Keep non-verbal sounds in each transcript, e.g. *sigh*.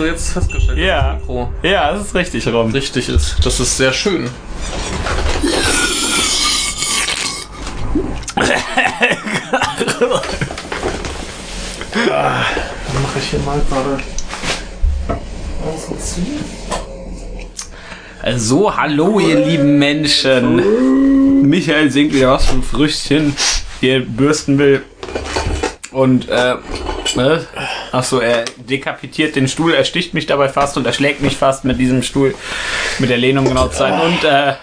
du jetzt festgestellt, Ja. das Mikro Ja, das ist richtig, Rom. richtig ist. Das ist sehr schön. Ah, Dann mache ich hier mal gerade so zu. So, hallo ihr lieben Menschen. Michael singt wieder was vom Früchtchen, hier bürsten will. Und, äh, was? Achso, er dekapitiert den Stuhl, er sticht mich dabei fast und er schlägt mich fast mit diesem Stuhl, mit der Lehnung genau zu sein. Und, äh,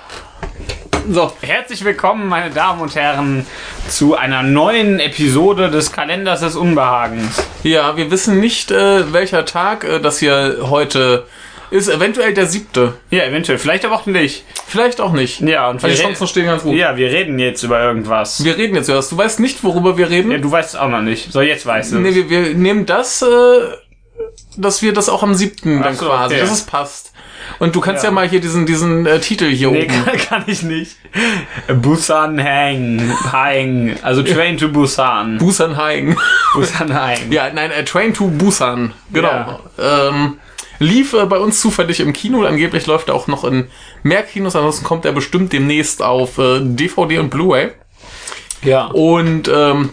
so, herzlich willkommen, meine Damen und Herren, zu einer neuen Episode des Kalenders des Unbehagens. Ja, wir wissen nicht, äh, welcher Tag äh, das hier heute ist. Eventuell der siebte. Ja, eventuell, vielleicht aber auch nicht. Vielleicht auch nicht. Ja, und Die wir, Chancen stehen ganz gut. ja, wir reden jetzt über irgendwas. Wir reden jetzt über das. Du weißt nicht, worüber wir reden? Ja, du weißt es auch noch nicht. So, jetzt weißt du. Nee, wir, wir nehmen das, äh, dass wir das auch am siebten dann so, quasi, okay. dass es passt. Und du kannst ja, Ja. mal hier diesen, diesen äh, Titel hier Nee, oben. *laughs* kann, kann ich nicht. Busan Hang. Hang. Also Train to Busan. Busan Haing. Busan Hang. *laughs* ja, nein, äh, Train to Busan. Genau. Ähm, lief äh, bei uns zufällig im Kino. Angeblich läuft er auch noch in mehr Kinos. Ansonsten kommt er bestimmt demnächst auf äh, DVD und Blu-ray. Ja. Und ähm,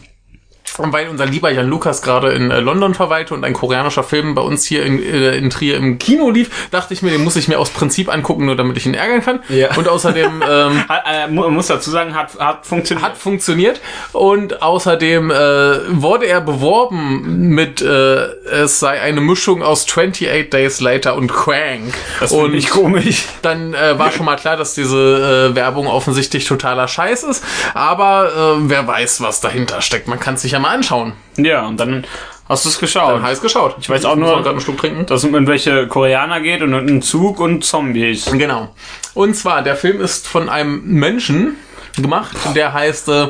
weil unser lieber Jan Lukas gerade in äh, London verweilte und ein koreanischer Film bei uns hier in, äh, in Trier im Kino lief, dachte ich mir, den muss ich mir aus Prinzip angucken, nur damit ich ihn ärgern kann. Ja. Und außerdem *laughs* ähm, Hat, äh, mu- muss dazu sagen, hat, hat funktioniert. hat funktioniert. Und außerdem äh, wurde er beworben mit, äh, es sei eine Mischung aus 28 Days Later und Crank. das und finde ich komisch. dann äh, war schon mal klar, dass diese äh, Werbung offensichtlich totaler Scheiß ist. Aber äh, wer weiß, was dahinter steckt. Man kann es sich ja mal anschauen. Ja, und dann hast du es geschaut. Dann heiß geschaut. Ich weiß auch nur- gerade einen Schluck trinken. dass es um irgendwelche Koreaner geht und einen Zug und Zombies. Genau. Und zwar, der Film ist von einem Menschen gemacht, der heißt äh,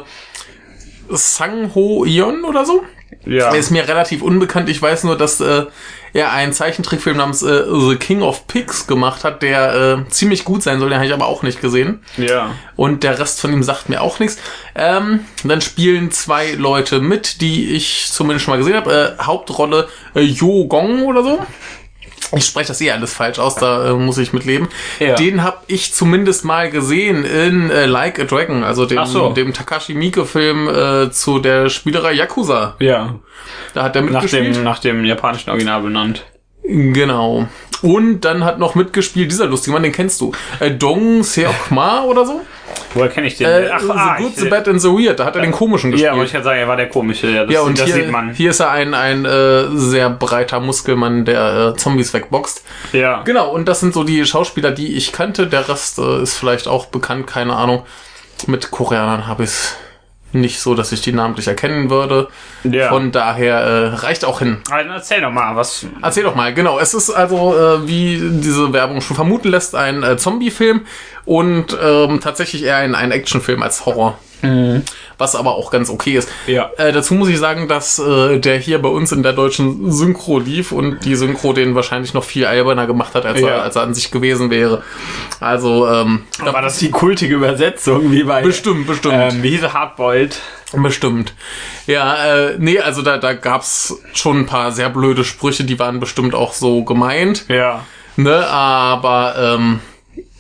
Sang Ho Yeon oder so. Ja. Er ist mir relativ unbekannt. Ich weiß nur, dass äh, er einen Zeichentrickfilm namens äh, The King of Pigs gemacht hat, der äh, ziemlich gut sein soll. Den habe ich aber auch nicht gesehen. Ja. Und der Rest von ihm sagt mir auch nichts. Ähm, dann spielen zwei Leute mit, die ich zumindest schon mal gesehen habe. Äh, Hauptrolle äh, Yo Gong oder so. Ich spreche das eh alles falsch aus, da äh, muss ich mit leben. Ja. Den habe ich zumindest mal gesehen in äh, Like a Dragon, also dem, so. dem Takashi Miike-Film äh, zu der Spielerei Yakuza. Ja. Da hat er Nach mitgespielt. dem, nach dem japanischen Original benannt. Genau. Und dann hat noch mitgespielt dieser lustige Mann, den kennst du. Äh, Dong Seok-ma oder so? Woher kenne ich den? Äh, Ach, the ah, Good, the Bad and the Weird. Da hat er den komischen gespielt. Ja, aber ich kann sagen, er war der komische. Ja, das, Ja, und das hier, sieht man. hier ist er ein, ein äh, sehr breiter Muskelmann, der äh, Zombies wegboxt. Ja. Genau, und das sind so die Schauspieler, die ich kannte. Der Rest äh, ist vielleicht auch bekannt, keine Ahnung. Mit Koreanern habe ich es nicht so, dass ich die namentlich erkennen würde. Ja. Von daher äh, reicht auch hin. Also erzähl doch mal, was. Erzähl doch mal, genau. Es ist also, äh, wie diese Werbung schon vermuten lässt, ein äh, Zombie-Film und ähm, tatsächlich eher ein, ein Actionfilm als Horror. Was aber auch ganz okay ist. Ja. Äh, dazu muss ich sagen, dass äh, der hier bei uns in der deutschen Synchro lief und die Synchro den wahrscheinlich noch viel alberner gemacht hat, als, Ja. er, als er an sich gewesen wäre. Also, ähm, War das die kultige Übersetzung, wie bei. bestimmt, bestimmt. Ähm, wie hieß er? Hardboiled. Bestimmt. Ja, äh, nee, also da, da gab's schon ein paar sehr blöde Sprüche, die waren bestimmt auch so gemeint. Ja. Ne, aber ähm,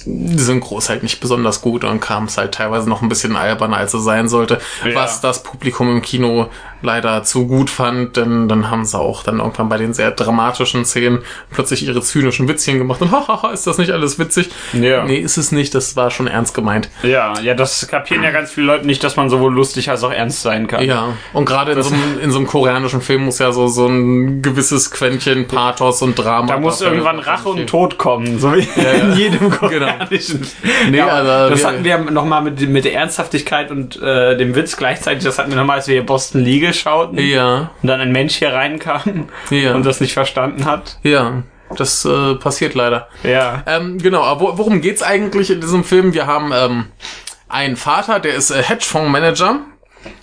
Synchro ist halt nicht besonders gut und kam es halt teilweise noch ein bisschen alberner, als es sein sollte. Ja. Was das Publikum im Kino leider zu gut fand, denn dann haben sie auch dann irgendwann bei den sehr dramatischen Szenen plötzlich ihre zynischen Witzchen gemacht und *laughs* hahaha, ist das nicht alles witzig? Ja. Nee, ist es nicht, das war schon ernst gemeint. Ja, ja, das kapieren ja ganz viele Leute nicht, dass man sowohl lustig als auch ernst sein kann. Ja, und gerade in, so einem- in so einem koreanischen Film muss ja so, so ein gewisses Quäntchen Pathos und Drama. Da muss irgendwann Rache und Tod kommen, so wie in jedem koreanischen. *laughs* Nee, ja, aber das wir- hatten wir nochmal mit, mit der Ernsthaftigkeit und äh, dem Witz gleichzeitig. Das hatten wir nochmal, als wir hier Boston Legal schauten. Ja, Und dann ein Mensch hier reinkam Ja. *laughs* und das nicht verstanden hat. ja, das äh, passiert leider. Ja. Ähm, genau, aber wo- worum geht's eigentlich in diesem Film? Wir haben ähm, einen Vater, der ist äh, Hedgefondsmanager.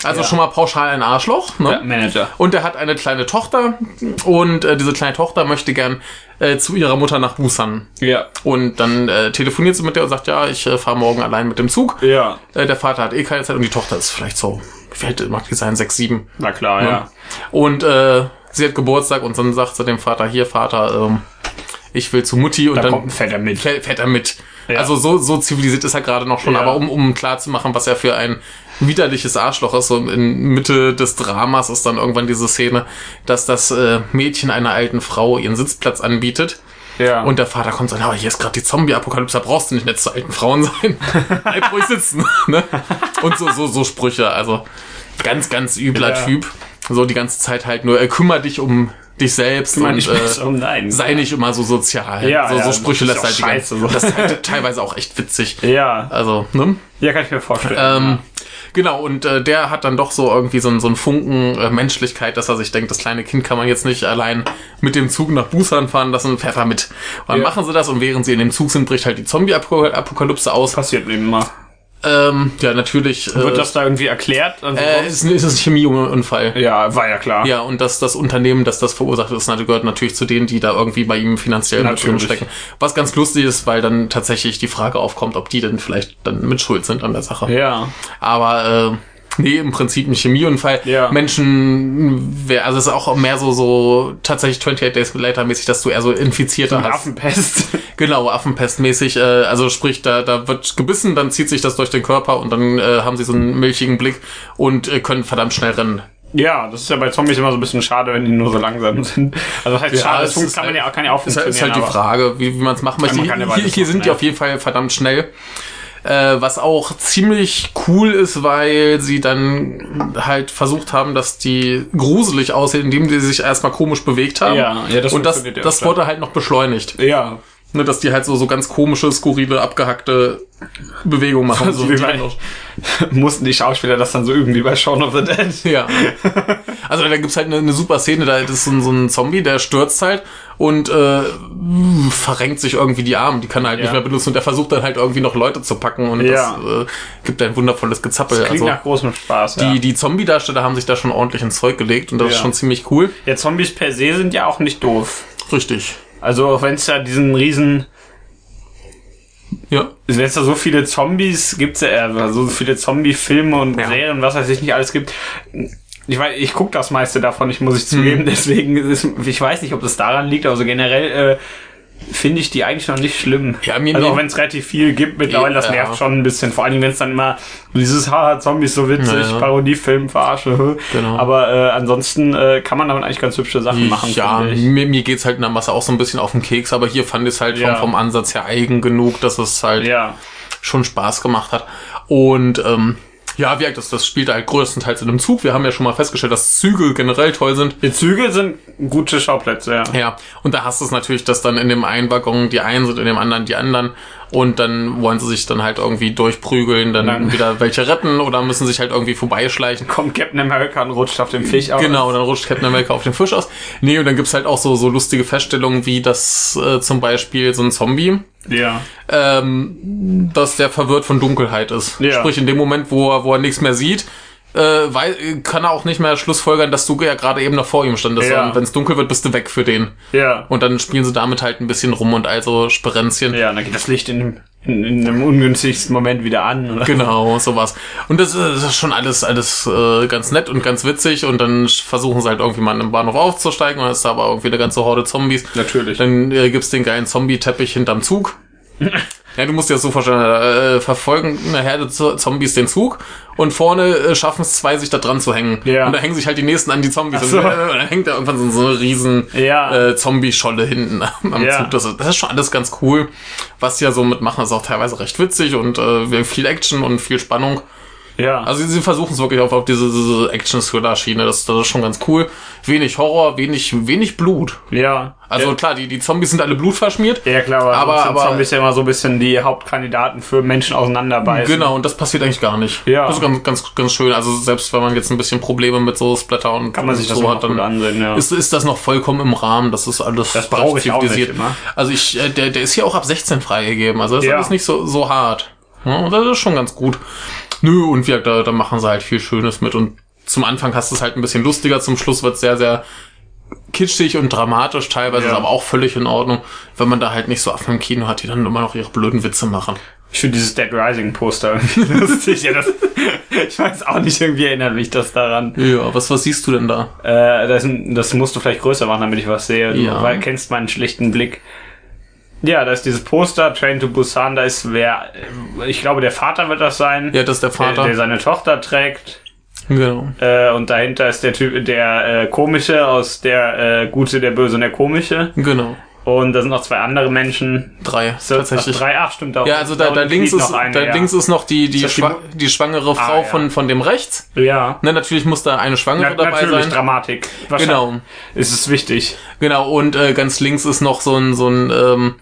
Also Ja. schon mal pauschal ein Arschloch. Ne? Der Manager. Und er hat eine kleine Tochter und äh, diese kleine Tochter möchte gern äh, zu ihrer Mutter nach Busan. Ja. Und dann äh, telefoniert sie mit der und sagt, ja, ich äh, fahre morgen allein mit dem Zug. Ja. Äh, der Vater hat eh keine Zeit und die Tochter ist vielleicht so, alt mag die sein, sechs, sieben. Na klar, ja. Und äh, sie hat Geburtstag und dann sagt sie dem Vater, hier Vater, ähm, ich will zu Mutti und Da dann kommt ein Vetter mit. fährt, fährt er mit. Ja. Also so, so zivilisiert ist er gerade noch schon, Ja. aber um, um klar zu machen, was er für ein widerliches Arschloch ist, so in Mitte des Dramas ist dann irgendwann diese Szene, dass das äh, Mädchen einer alten Frau ihren Sitzplatz anbietet. Ja. Und der Vater kommt und sagt, aber hier ist gerade die Zombie-Apokalypse, da brauchst du nicht nett zu alten Frauen sein. *laughs* Bleib ruhig sitzen. *laughs* ne? Und so, so, so Sprüche, also ganz, ganz übler Ja. Typ. So die ganze Zeit halt nur, äh, kümmere dich um dich selbst und äh, besser um deinen. sei nicht immer so sozial. Ja, so, ja, so Sprüche lässt halt die ganze, so. Das ist halt teilweise auch echt witzig. ja. Also, ne? Ja, kann ich mir vorstellen. Ähm, genau, und äh, der hat dann doch so irgendwie so, einen- so einen Funken äh, Menschlichkeit, dass er sich denkt, das kleine Kind kann man jetzt nicht allein mit dem Zug nach Busan fahren lassen, fährt er mit. Und dann Ja. machen sie das und während sie in dem Zug sind, bricht halt die Zombie-Apokalypse aus. Passiert eben mal. Ähm, ja, natürlich. Äh, Wird das da irgendwie erklärt? Also äh, ist, ist es ein Chemieunfall. ja, war ja klar. Ja, und dass das Unternehmen, das das verursacht ist, gehört natürlich zu denen, die da irgendwie bei ihm finanziell mit drin Natürlich. stecken. Was ganz lustig ist, weil dann tatsächlich die Frage aufkommt, ob die denn vielleicht dann mit Schuld sind an der Sache. Ja. Aber äh, nee, im Prinzip ein Chemieunfall. Ja. Menschen, also es ist auch mehr so so tatsächlich 28 Days Later mäßig, dass du eher so Infizierte hast. Affenpest. *laughs* Genau, Affenpestmäßig. Äh, also sprich, da, da wird gebissen, dann zieht sich das durch den Körper und dann äh, haben sie so einen milchigen Blick und äh, können verdammt schnell rennen. Ja, das ist ja bei Zombies immer so ein bisschen schade, wenn die nur so langsam sind. Also das heißt, Ja, schade, es das ist kann man halt- ja, kann ja auch Ist halt, funktionieren. ist halt die Frage, wie, wie man es machen möchte. Hier, hier sind die auf jeden Fall verdammt schnell. Äh, was auch ziemlich cool ist, weil sie dann halt versucht haben, dass die gruselig aussehen, indem die sich erstmal komisch bewegt haben. Ja, ja, das Und das, das wurde halt noch beschleunigt. Ja, Ne, dass die halt so, so ganz komische, skurrile, abgehackte Bewegungen machen. so die wie die bei, *laughs* mussten die Schauspieler das dann so üben wie bei Shaun of the Dead. Ja. *laughs* Also da gibt's halt eine, eine super Szene, da ist so ein, so ein Zombie, der stürzt halt und äh, verrenkt sich irgendwie die Arme, die kann er halt Ja. nicht mehr benutzen und der versucht dann halt irgendwie noch Leute zu packen und Ja. das äh, gibt ein wundervolles Gezappel. Klingt Also nach großem Spaß, die, ja. die Zombie-Darsteller haben sich da schon ordentlich ins Zeug gelegt und das ist schon ziemlich cool. ja, Zombies per se sind ja auch nicht doof. Richtig. Also auch wenn es da diesen riesen, Ja. wenn es da so viele Zombies gibt, äh, so viele Zombie-Filme und Ja. Serien, was weiß ich nicht alles gibt. Ich weiß, ich gucke das meiste davon, ich muss ich zugeben, *laughs* deswegen ist, ich weiß nicht, ob das daran liegt, aber so generell äh, finde ich die eigentlich noch nicht schlimm. Ja, mir- also auch wenn es relativ viel gibt, mittlerweile, das Ja. nervt schon ein bisschen. Vor allem, wenn es dann immer dieses Haha, Zombies so witzig, Ja, ja. Parodiefilm, verarsche. Genau. Aber äh, ansonsten äh, kann man damit eigentlich ganz hübsche Sachen machen. ja, mir, mir geht's halt in der Masse auch so ein bisschen auf den Keks, aber hier fand ich es halt Ja. vom, Ansatz her eigen genug, dass es halt schon Spaß gemacht hat. Und ähm, ja, wie das, das spielt halt größtenteils in einem Zug. Wir haben ja schon mal festgestellt, dass Züge generell toll sind. Die Züge sind gute Schauplätze, ja. Ja, und da hast du es natürlich, dass dann in dem einen Waggon die einen sind, in dem anderen die anderen. Und dann wollen sie sich dann halt irgendwie durchprügeln, dann Dann- wieder welche retten oder müssen sich halt irgendwie vorbeischleichen. Kommt Captain America und rutscht auf dem Fisch aus. Genau, dann rutscht Captain America auf den Fisch aus. Nee, und dann gibt's halt auch so, so lustige Feststellungen, wie dass äh, zum Beispiel so ein Zombie, Ja. ähm, dass der verwirrt von Dunkelheit ist. Ja. Sprich, in dem Moment, wo er, wo er nichts mehr sieht, äh, weil, kann er auch nicht mehr schlussfolgern, dass du ja gerade eben noch vor ihm standest. Ja. Und wenn es dunkel wird, bist du weg für den. Ja. Und dann spielen sie damit halt ein bisschen rum und also Sperenzchen. Ja, dann geht das Licht in, dem- in, in einem ungünstigsten Moment wieder an. Oder? Genau, sowas. Und das, äh, das ist schon alles, alles äh, ganz nett und ganz witzig. Und dann versuchen sie halt irgendwie mal im Bahnhof aufzusteigen. Und dann ist da aber irgendwie eine ganze Horde Zombies. Natürlich. Dann äh, gibt's den geilen Zombie-Teppich hinterm Zug. *laughs* Ja, du musst dir das so vorstellen, äh, verfolgen eine Herde Zombies den Zug und vorne äh, schaffen es zwei, sich da dran zu hängen. Ja. Und da hängen sich halt die nächsten an die Zombies. So. Und, äh, und dann hängt da irgendwann so, so eine riesen Ja. äh, Zombie-Scholle hinten *laughs* am Ja. Zug. Das, ist- das ist schon alles ganz cool. Was sie ja so mitmachen, ist auch teilweise recht witzig und äh, viel Action und viel Spannung. Ja. Also sie versuchen es wirklich auf, auf diese, diese Action-Thriller-Schiene. Das, das ist schon ganz cool. Wenig Horror, wenig, wenig Blut. ja. Also ja. klar, die, die Zombies sind alle blutverschmiert. Ja, klar, aber, Aber- aber, Zombies ja immer so ein bisschen die Hauptkandidaten für Menschen auseinanderbeißen. Genau, und das passiert eigentlich gar nicht. Ja. Das ist ganz, ganz, ganz schön. Also selbst wenn man jetzt ein bisschen Probleme mit so Splatter und Kann man sich das so hat, dann ansehen, ja. ist, ist das noch vollkommen im Rahmen. Das ist alles Das brauche ich auch nicht immer. Also ich, äh, der, der ist hier auch ab 16 freigegeben. Also das ist Ja. alles nicht so, so hart. Ja, und das ist schon ganz gut. Nö, und gesagt, da, da machen sie halt viel Schönes mit. Und zum Anfang hast du es halt ein bisschen lustiger, zum Schluss wird sehr, sehr kitschig und dramatisch teilweise, Ja. aber auch völlig in Ordnung, wenn man da halt nicht so Affen im Kino hat, die dann immer noch ihre blöden Witze machen. Ich finde dieses Dead Rising Poster *laughs* lustig. Ja, das, *laughs* ich weiß auch nicht, irgendwie erinnert mich das daran. Ja, was, was siehst du denn da? Äh, das, das musst du vielleicht größer machen, damit ich was sehe. Du Ja. weil- kennst meinen schlechten Blick. Ja, da ist dieses Poster, Train to Busan, da ist wer, ich glaube, der Vater wird das sein, Ja, das ist der der, Vater. der seine Tochter trägt. genau. Äh, und dahinter ist der Typ, der äh, komische aus der äh, Gute, der Böse und der komische. Genau. Und da sind noch zwei andere Menschen. Drei, So, tatsächlich. Drei, ach, stimmt auch. Ja, also da, da links ist, noch eine, da ja. links ist noch die, die, die schwa Mu- die schwangere Frau ja. von, von dem rechts. Ja. Ne, natürlich muss da eine Schwangere Na, dabei natürlich, sein. Dramatik. Wahrscheinlich Genau. Ist es wichtig. Genau, und äh, ganz links ist noch so ein, so ein, ähm,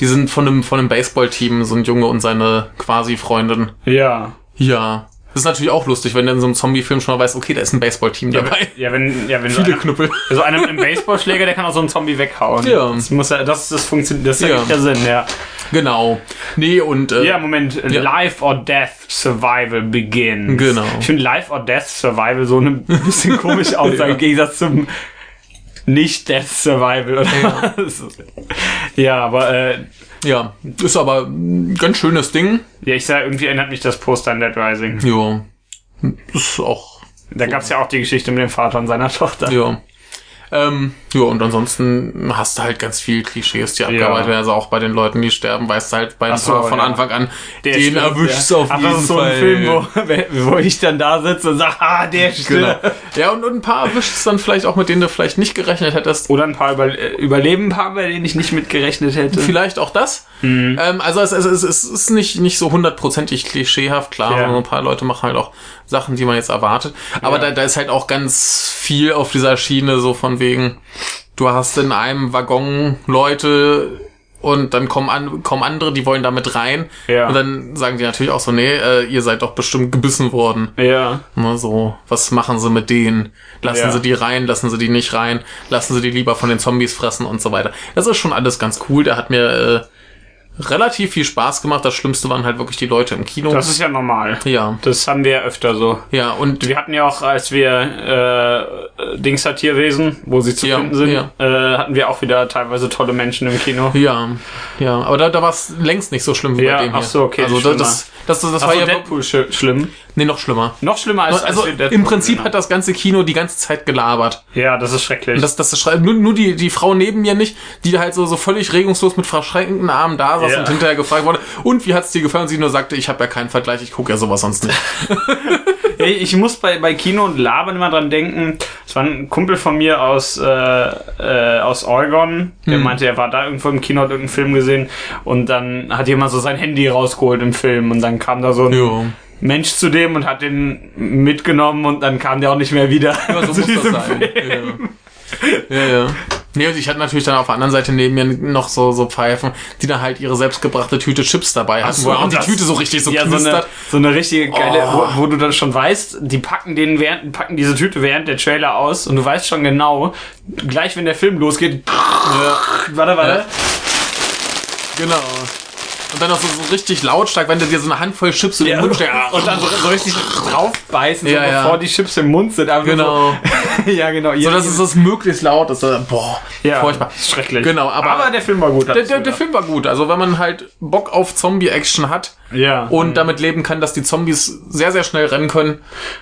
die sind von einem, von einem Baseballteam, so ein Junge und seine quasi Freundin. Ja. Ja. Das ist natürlich auch lustig, wenn du in so einem Zombie-Film schon mal weißt, okay, da ist ein Baseballteam dabei. Ja, wenn, ja, wenn Viele so einer, Knüppel. so einer mit einem Baseballschläger, der kann auch so einen Zombie weghauen. Ja. Das muss ja, das, das funktioniert, das Ja. ergibt ja Sinn, ja. Genau. Nee, und äh, Ja, Moment. Life or Death Survival begins. Genau. Ich finde Life or Death Survival so ein bisschen komisch *laughs* aus, Ja. im Gegensatz zum nicht Death Survival, oder? Ja, ja aber äh, ja, ist aber ein ganz schönes Ding. ja, ich sag, irgendwie erinnert mich das Poster an Dead Rising. Ja. Ist auch, Da gab's ja auch die Geschichte mit dem Vater und seiner Tochter. ja. Ähm, ja, und ansonsten hast du halt ganz viel Klischees, die abgearbeitet werden. Also auch bei den Leuten, die sterben, weißt du halt bei ein Ach so, von ja. Anfang an, Der den erwischst ja. auf Ach, jeden das ist so Fall. ein Film, wo, *laughs* wo ich dann da sitze und sag, ah, der Genau. stirbt. Ja, und, und ein paar erwischst dann vielleicht auch, mit denen du vielleicht nicht gerechnet hättest. Oder ein paar über, äh, Überleben, ein paar, bei denen ich nicht mitgerechnet hätte. Vielleicht auch das. Mhm. Ähm, also es, es, es, es ist nicht, nicht so hundertprozentig klischeehaft, klar, Ja. ein paar Leute machen halt auch Sachen, die man jetzt erwartet. Aber Ja. da, da ist halt auch ganz viel auf dieser Schiene, so von wegen, du hast in einem Waggon Leute und dann kommen, an, kommen andere, die wollen da mit rein. Ja. Und dann sagen die natürlich auch so, nee, äh, ihr seid doch bestimmt gebissen worden. Ja. Ne, so, was machen sie mit denen? Lassen Ja. sie die rein, lassen sie die nicht rein, lassen sie die lieber von den Zombies fressen und so weiter. Das ist schon alles ganz cool. Der hat mir äh, relativ viel Spaß gemacht. Das Schlimmste waren halt wirklich die Leute im Kino. Das ist ja normal. ja, Das haben wir ja öfter so. ja, und Wir hatten ja auch, als wir äh, Dings hat Tierwesen, wo sie zu Ja, finden sind, ja. äh, hatten wir auch wieder teilweise tolle Menschen im Kino. ja, ja, aber da, da war es längst nicht so schlimm wie Ja, bei dem hier. ach so, okay, Also schlimmer. das, das, das, das Ach war so, ja Deadpool sch schlimm. nee, noch schlimmer. Noch schlimmer als, Also als im Prinzip gesehen hat das ganze Kino die ganze Zeit gelabert. Ja, das ist schrecklich. Und das, das, das schreit- nur, nur die, die Frau neben mir nicht, die halt so, so völlig regungslos mit verschränkten Armen da saß Ja. und hinterher gefragt wurde, und wie hat's dir gefallen? Und sie nur sagte, ich habe ja keinen Vergleich, ich gucke ja sowas sonst nicht. *laughs* Ich muss bei, bei Kino und Labern immer dran denken. Es war ein Kumpel von mir aus, äh, äh, aus Oregon, der meinte, er war da irgendwo im Kino, hat irgendeinen Film gesehen und dann hat jemand so sein Handy rausgeholt im Film und dann kam da so ein Jo. Mensch zu dem und hat den mitgenommen und dann kam der auch nicht mehr wieder. Ja, so *laughs* zu muss das diesem sein. Film. Ja. ja, ja. Nee, und ich hatte natürlich dann auf der anderen Seite neben mir noch so, so Pfeifen, die dann halt ihre selbstgebrachte Tüte Chips dabei hatten, so, wo auch die Tüte so richtig so ja, so eine, knistert. so eine richtige geile, Oh. wo, wo du dann schon weißt, die packen den während, packen diese Tüte während der Trailer aus und du weißt schon genau, gleich wenn der Film losgeht, warte, warte, Ja. Genau. Und dann noch so, so richtig lautstark, wenn du dir so eine Handvoll Chips in den Ja, Mund steckst. und dann so, so richtig draufbeißen, so Ja, ja. bevor die Chips im Mund sind. Aber Genau. So, *laughs* ja, genau. So, dass es das möglichst laut ist. Boah, ja, furchtbar. schrecklich. Genau, aber- der Film war gut. Der, der, der Film war gut. Also wenn man halt Bock auf Zombie-Action hat ja. und damit leben kann, dass die Zombies sehr, sehr schnell rennen können,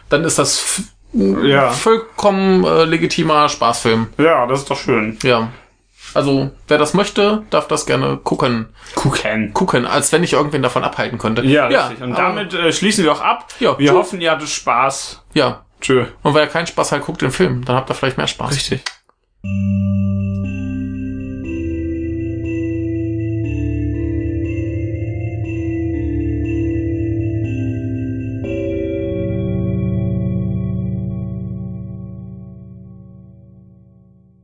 dann ist das ja. vollkommen äh, legitimer Spaßfilm. ja, das ist doch schön. Ja. Also, wer das möchte, darf das gerne gucken. Gucken. Gucken, als wenn ich irgendwen davon abhalten könnte. Ja, richtig. Und damit äh, schließen wir auch ab. Ja, wir tschüss. hoffen, ihr hattet Spaß. Ja. Tschö. Und wer keinen Spaß hat, guckt den Film. Dann habt ihr vielleicht mehr Spaß. Richtig.